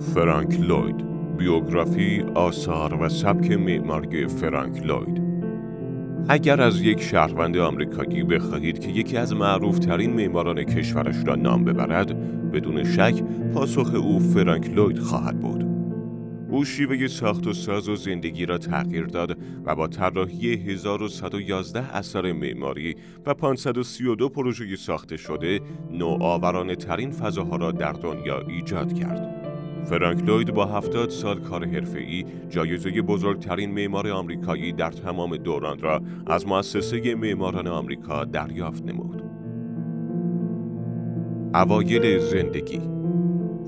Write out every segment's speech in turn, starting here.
فرانک لوید. بیوگرافی، آثار و سبک معماری فرانک لوید. اگر از یک شهروند آمریکایی بخواهید که یکی از معروفترین معماران کشورش را نام ببرد بدون شک پاسخ او فرانک لوید خواهد بود. او شیوه ساخت و ساز و زندگی را تغییر داد و با طراحی 1111 اثر معماری و 532 پروژه ساخته شده نوآورانه ترین فضاها را در دنیا ایجاد کرد. فرانک لوید با 70 سال کار حرفه‌ای جایزه بزرگترین معمار آمریکایی در تمام دوران را از مؤسسه معماران آمریکا دریافت نمود. اوایل زندگی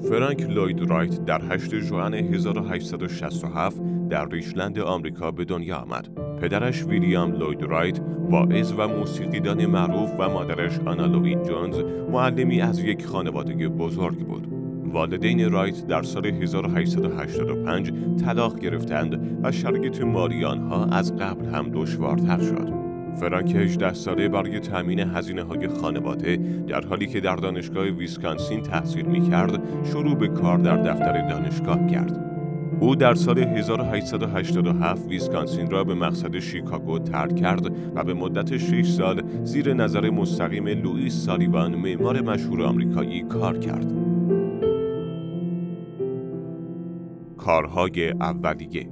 فرانک لوید رایت در 8 ژوئن 1867 در ریشلند آمریکا به دنیا آمد. پدرش ویلیام لوید رایت واعظ و موسیقیدان معروف و مادرش آنا لوید جونز معلمی از یک خانواده بزرگ بود. والدین رایت در سال 1885 طلاق گرفتند و شرایط مالی آنها از قبل هم دشوارتر شد. فرانک 18 ساله برای تأمین هزینه های خانواده در حالی که در دانشگاه ویسکانسین تحصیل می کرد شروع به کار در دفتر دانشگاه کرد. او در سال 1887 ویسکانسین را به مقصد شیکاگو ترک کرد و به مدت 6 سال زیر نظر مستقیم لوئیس سالیوان معمار مشهور آمریکایی کار کرد. کارهای اولیه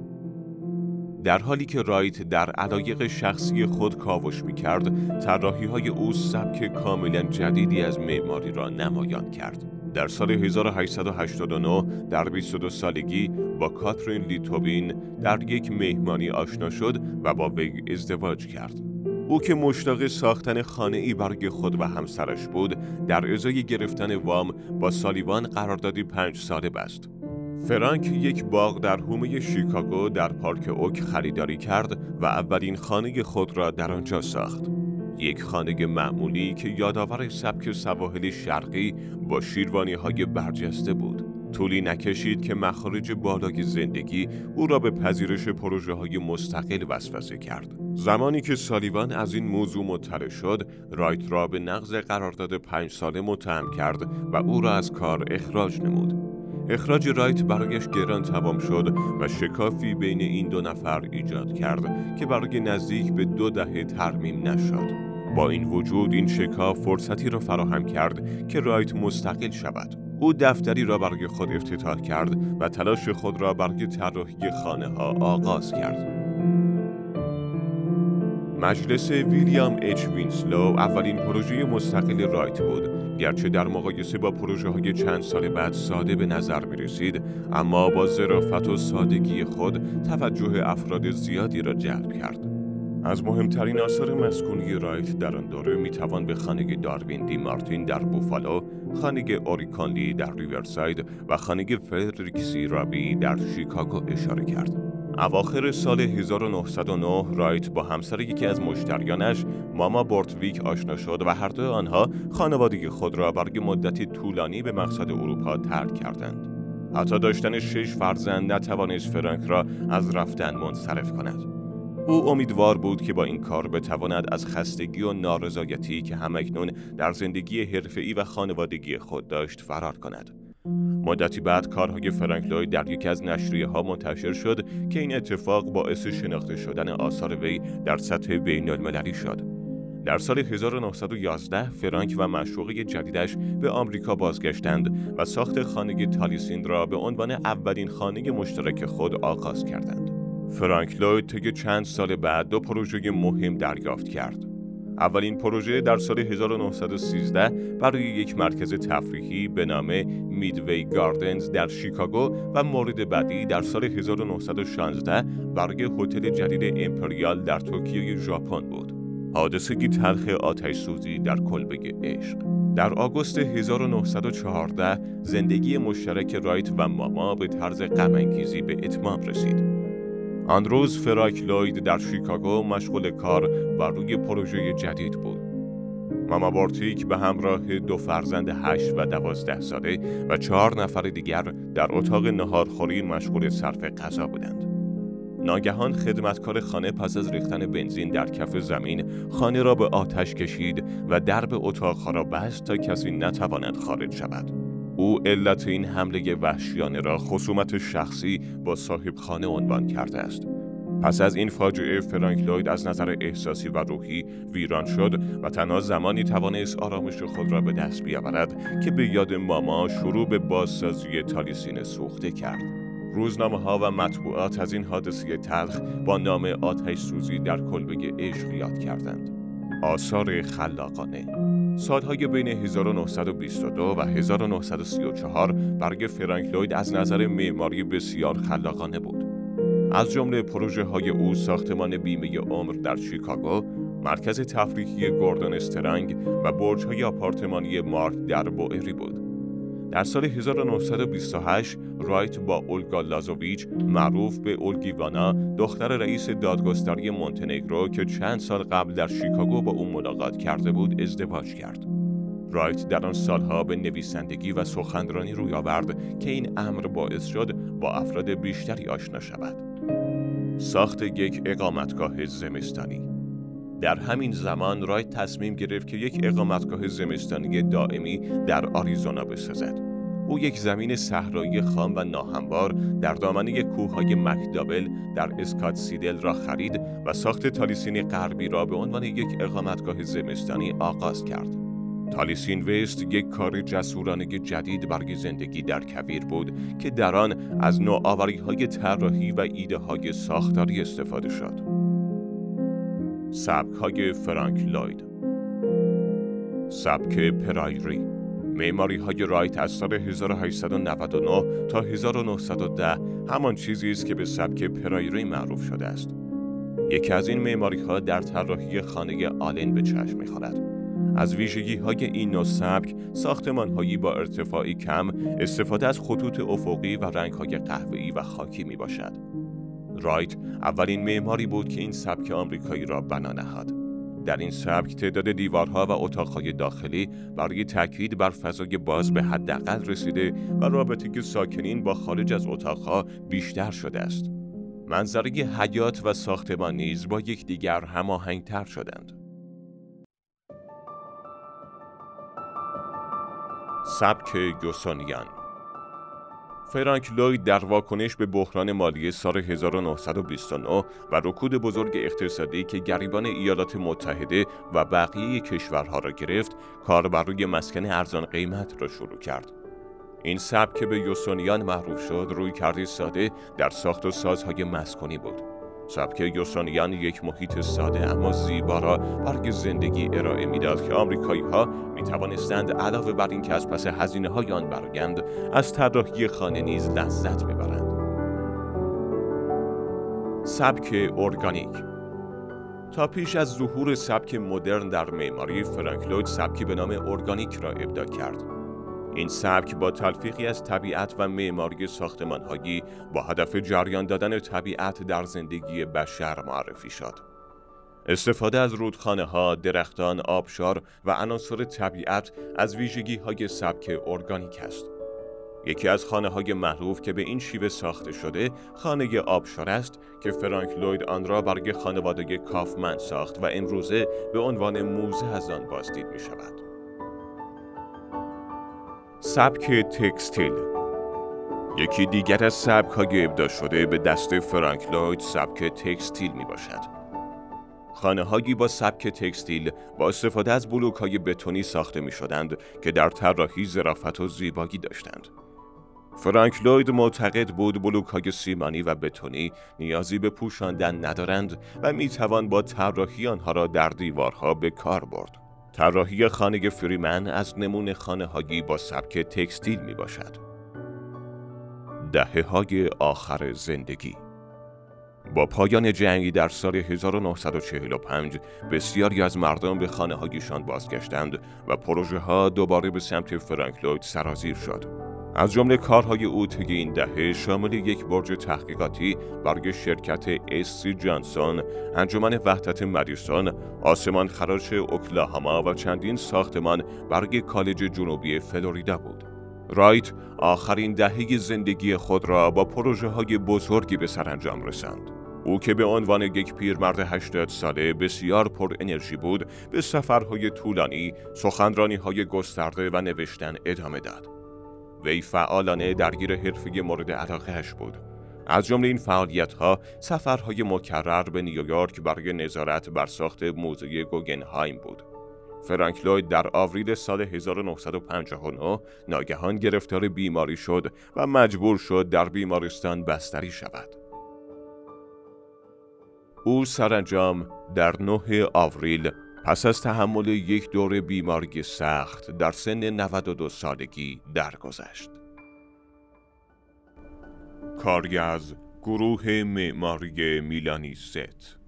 در حالی که رایت در علایق شخصی خود کاوش می کرد، های او سبک کاملا جدیدی از معماری را نمایان کرد. در سال 1889 در 22 سالگی با کاترین لیتوبین در یک مهمانی آشنا شد و با وی ازدواج کرد. او که مشتاق ساختن خانه ای برای خود و همسرش بود، در ازای گرفتن وام با سالیوان قراردادی پنج ساله بست. فرانک یک باغ در حومه شیکاگو در پارک اوک خریداری کرد و اولین خانه خود را در آنجا ساخت. یک خانه معمولی که یادآور سبک سواحل شرقی با شیروانی های برجسته بود. طولی نکشید که مخارج بالای زندگی او را به پذیرش پروژه های مستقل وسوسه کرد. زمانی که سالیوان از این موضوع مطلع شد، رایت را به نقض قرارداد پنج ساله متهم کرد و او را از کار اخراج نمود. اخراج رایت برایش گران تمام شد و شکافی بین این دو نفر ایجاد کرد که برای نزدیک به دو دهه ترمیم نشد. با این وجود این شکاف فرصتی را فراهم کرد که رایت مستقل شود. او دفتری را برای خود افتتاح کرد و تلاش خود را برای طراحی خانه ها آغاز کرد. منزل ویلیام اچ. وینسلو اولین پروژه مستقل رایت بود. گرچه در مقایسه با پروژه های چند سال بعد ساده به نظر می رسید اما با ظرافت و سادگی خود توجه افراد زیادی را جلب کرد. از مهمترین آثار مسکونی رایت در آن دوره می توان به خانه داروین دی مارتین در بوفالو، خانه اوری کانلی در ریورساید و خانه فردریک سی رابی در شیکاگو اشاره کرد. اواخر سال 1909 رایت با همسر یکی از مشتریانش ماما بورتویک آشنا شد و هر دو آنها خانواده خود را برای مدتی طولانی به مقصد اروپا ترک کردند. حتی داشتن شش فرزند نتوانست فرانک را از رفتن منصرف کند. او امیدوار بود که با این کار بتواند از خستگی و نارضایتی که همکنون در زندگی حرفه‌ای و خانوادگی خود داشت فرار کند. مدتی بعد کارهای فرانک در یکی از نشریه ها منتشر شد که این اتفاق باعث شناخته شدن آثار وی در سطح بین المللی شد. در سال 1911 فرانک و مشوقه جدیدش به آمریکا بازگشتند و ساخت خانه تالیسین را به عنوان اولین خانه مشترک خود آغاز کردند. فرانک لوید طی چند سال بعد دو پروژه مهم دریافت کرد. اولین پروژه در سال 1913 برای یک مرکز تفریحی به نام میدوی گاردنز در شیکاگو و مورد بعدی در سال 1916 برای هتل جدید امپریال در توکیو ژاپن بود. حادثه تلخ آتش سوزی در کلبه عشق در آگوست 1914 زندگی مشترک رایت و ماما به طرز غمانگیزی به اتمام رسید. آن روز فراک لوید در شیکاگو مشغول کار بر روی پروژه جدید بود. ماما بارتیک به همراه دو فرزند هشت و دوازده ساله و چهار نفر دیگر در اتاق نهارخوری مشغول صرف غذا بودند. ناگهان خدمتکار خانه پس از ریختن بنزین در کف زمین خانه را به آتش کشید و درب اتاق را بست تا کسی نتواند خارج شود. او علت این حمله وحشیانه را خصومت شخصی با صاحب خانه عنوان کرده است. پس از این فاجعه فرانک لوید از نظر احساسی و روحی ویران شد و تنها زمانی توانست آرامش خود را به دست بیاورد که به یاد ماما شروع به بازسازی تالیسین سوخته کرد. روزنامه ها و مطبوعات از این حادثه تلخ با نام آتش سوزی در کلبه عشق یاد کردند. آثار خلاقانه سالهای بین 1922 و 1934 برگ فرانک لوید از نظر معماری بسیار خلاقانه بود. از جمله پروژه های او ساختمان بیمه عمر در شیکاگو، مرکز تفریحی گوردون استرنگ و برج های آپارتمانی مارک در بوئری بود. در سال 1928 رایت با اولگا لازوویچ معروف به اولگیوانا دختر رئیس دادگستری مونتنگرو که چند سال قبل در شیکاگو با او ملاقات کرده بود ازدواج کرد. رایت در آن سالها به نویسندگی و سخنرانی روی آورد که این امر باعث شد با افراد بیشتری آشنا شود. ساخت یک اقامتگاه زمستانی در همین زمان رایت تصمیم گرفت که یک اقامتگاه زمستانی دائمی در آریزونا بسازد. او یک زمین صحرایی خام و ناهموار در دامنه کوههای مکدابل در اسکات سیدل را خرید و ساخت تالیسین غربی را به عنوان یک اقامتگاه زمستانی آغاز کرد. تالیسین وست یک کار جسورانه جدید برای زندگی در کویر بود که در آن از نوآوری های طراحی و ایده های ساختاری استفاده شد. سبک های فرانک لوید سبک پرایری معماری های رایت از سال 1899 تا 1910 همان چیزی است که به سبک پرایری معروف شده است. یکی از این معماری ها در طراحی خانه آلن به چشم می‌خورد. از ویژگی های این نوع سبک ساختمان هایی با ارتفاعی کم استفاده از خطوط افقی و رنگ های قهوه‌ای و خاکی می باشد. رایت اولین معماری بود که این سبک آمریکایی را بنا نهاد. در این سبک تعداد دیوارها و اتاقهای داخلی برای تاکید بر فضای باز به حداقل رسیده و رابطه ساکنین با خارج از اتاقها بیشتر شده است. منظره حیات و ساختمان نیز با یکدیگر هماهنگتر شدند. سبک گوسونیان فرانک لوید در واکنش به بحران مالی سال 1929 و رکود بزرگ اقتصادی که گریبان ایالات متحده و بقیه کشورها را گرفت، کار بر روی مسکن ارزان قیمت را شروع کرد. این سبک که به یوسونیان معروف شد روی کردی ساده در ساخت و سازهای مسکونی بود. سبک یوسونیان یک محیط ساده اما زیبا را برای زندگی ارائه می‌داد که آمریکایی ها می توانستند علاوه بر اینکه از پس هزینه های آن برگند از طراحی خانه نیز لذت ببرند. سبک ارگانیک تا پیش از ظهور سبک مدرن در معماری فرانکلود سبکی به نام ارگانیک را ابدا کرد. این سبک با تلفیقی از طبیعت و معماری ساختمانهایی با هدف جریان دادن طبیعت در زندگی بشر معرفی شد. استفاده از رودخانه ها، درختان، آبشار و عناصر طبیعت از ویژگی های سبک ارگانیک است. یکی از خانه های معروف که به این شیوه ساخته شده خانه آبشار است که فرانک لوید آن را برای خانواده کافمن ساخت و امروزه به عنوان موزه از آن بازدید می شود. سبک تکستیل یکی دیگر از سبک های ابدا شده به دست فرانک لوید سبک تکستیل می باشد. خانه هایی با سبک تکستیل با استفاده از بلوک های بتونی ساخته می شدند که در طراحی ظرافت و زیبایی داشتند. فرانک لوید معتقد بود بلوک های سیمانی و بتونی نیازی به پوشاندن ندارند و می توان با طراحی آنها را در دیوارها به کار برد. طراحی خانه فریمن از نمون خانه هایی با سبک تکستیل می باشد. دهه های آخر زندگی با پایان جنگی در سال 1945 بسیاری از مردم به خانه هایشان بازگشتند و پروژه ها دوباره به سمت فرانک سرازیر شد. از جمله کارهای او طی این دهه شامل یک برج تحقیقاتی برای شرکت سی جانسون، انجمن وحدت مدیسون، آسمان خراش اوکلاهاما و چندین ساختمان برای کالج جنوبی فلوریدا بود. رایت آخرین دهه زندگی خود را با پروژه های بزرگی به سرانجام رساند. او که به عنوان یک پیرمرد 80 ساله بسیار پر انرژی بود به سفرهای طولانی، سخنرانی های گسترده و نوشتن ادامه داد. وی فعالانه درگیر حرفه مورد علاقهش بود از جمله این فعالیت ها سفرهای مکرر به نیویورک برای نظارت بر ساخت موزه گوگنهایم بود فرانک لوید در آوریل سال 1959 ناگهان گرفتار بیماری شد و مجبور شد در بیمارستان بستری شود. او سرانجام در 9 آوریل پس از تحمل یک دور بیماری سخت در سن 92 سالگی درگذشت. کاری از گروه معماری میلانی ست